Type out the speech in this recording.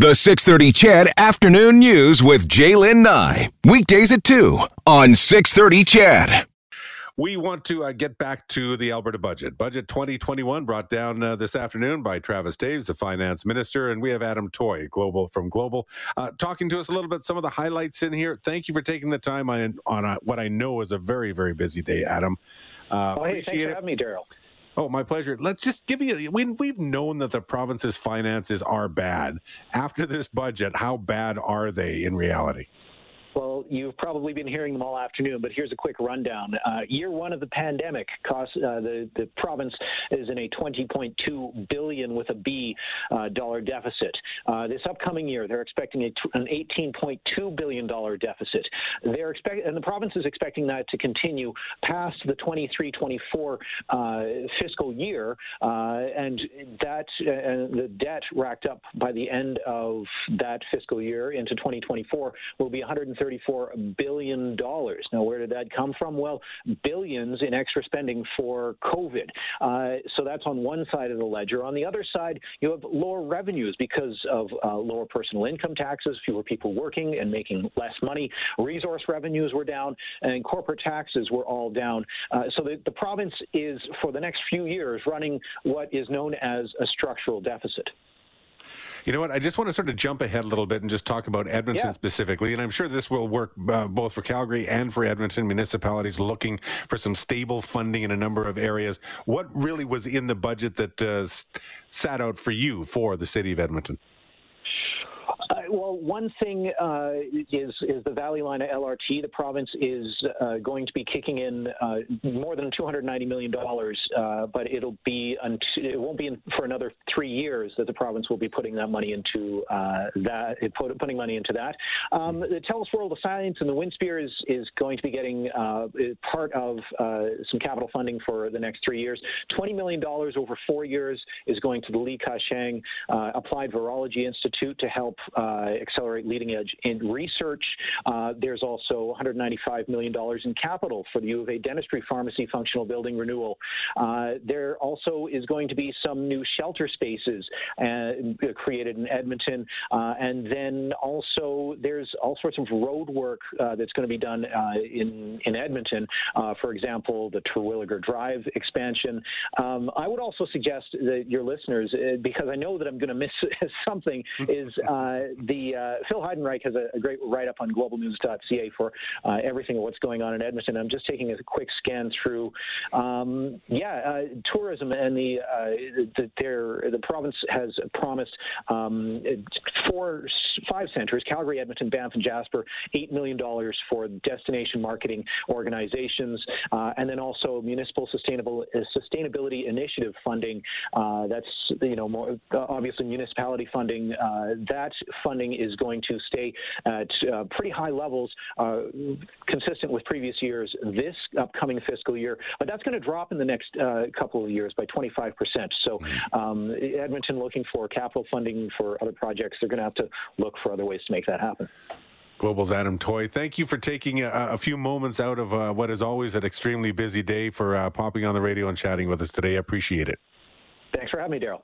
The 630 CHED Afternoon News with Jaylen Nye. Weekdays at 2 on 630 CHED. We want to uh, get back to the Alberta budget. Budget 2021 brought down uh, this afternoon by Travis Toews, the finance minister, and we have Adam Toy, Global from Global, uh, talking to us a little bit some of the highlights in here. Thank you for taking the time on on a, what I know is a very very busy day, Adam. Uh, oh, hey, thanks for having me, Daryl. Oh, my pleasure. Let's just give you. We, we've known that the province's finances are bad. After this budget, how bad are they in reality? You've probably been hearing them all afternoon, but here's a quick rundown. Uh, year one of the pandemic cost uh, the the province is in a 20.2 billion with a B uh, dollar deficit. Uh, this upcoming year, they're expecting a, an 18.2 billion dollar deficit. They're expect and the province is expecting that to continue past the 23-24 uh, fiscal year, uh, and that the debt racked up by the end of that fiscal year into 2024 will be 100 $134 billion. Now, where did that come from? Well, billions in extra spending for COVID. Uh, so that's on one side of the ledger. On the other side, you have lower revenues because of uh, lower personal income taxes, fewer people working and making less money. Resource revenues were down, and corporate taxes were all down. Uh, so the, the province is, for the next few years, running what is known as a structural deficit. You know what? I just want to sort of jump ahead a little bit and just talk about Edmonton yeah. specifically. And I'm sure this will work uh, both for Calgary and for Edmonton municipalities looking for some stable funding in a number of areas. What really was in the budget that uh, sat out for you for the city of Edmonton? Uh, well, one thing uh, is is the Valley Line LRT. The province is uh, going to be kicking in uh, more than 290 million dollars, uh, but it'll be it won't be for another three years that the province will be putting that money into uh, that put, putting money into that. Um, the TELUS World of Science and the Winspear is is going to be getting part of some capital funding for the next three years. 20 million dollars over four years is going to the Li Ka Shing Applied Virology Institute to help uh, accelerate leading edge in research. Uh, there's also $195 million in capital for the U of A dentistry pharmacy functional building renewal. Uh, there also is going to be some new shelter spaces created in Edmonton. and then also there's all sorts of road work that's going to be done in, in Edmonton. for example, the Terwilliger Drive expansion. Um, I would also suggest that your listeners, because I know that I'm going to miss something, is uh, the uh, Phil Heidenreich has a, a great write up on globalnews.ca for uh, everything of what's going on in Edmonton. I'm just taking a quick scan through. Um, yeah, uh, tourism and the, uh, the the province has promised um, four, five centers: Calgary, Edmonton, Banff, and Jasper. Eight million dollars for destination marketing organizations, uh, and then also municipal sustainable sustainability initiative funding. that's you know more obviously municipality funding. that funding is going to stay at uh, pretty high levels, uh, consistent with previous years this upcoming fiscal year. But that's going to drop in the next uh, couple of years by 25%. So mm-hmm. um, Edmonton looking for capital funding for other projects, they're going to have to look for other ways to make that happen. Global's Adam Toy. Thank you for taking a, a few moments out of uh, what is always an extremely busy day for uh, popping on the radio and chatting with us today. I appreciate it. Thanks for having me, Daryl.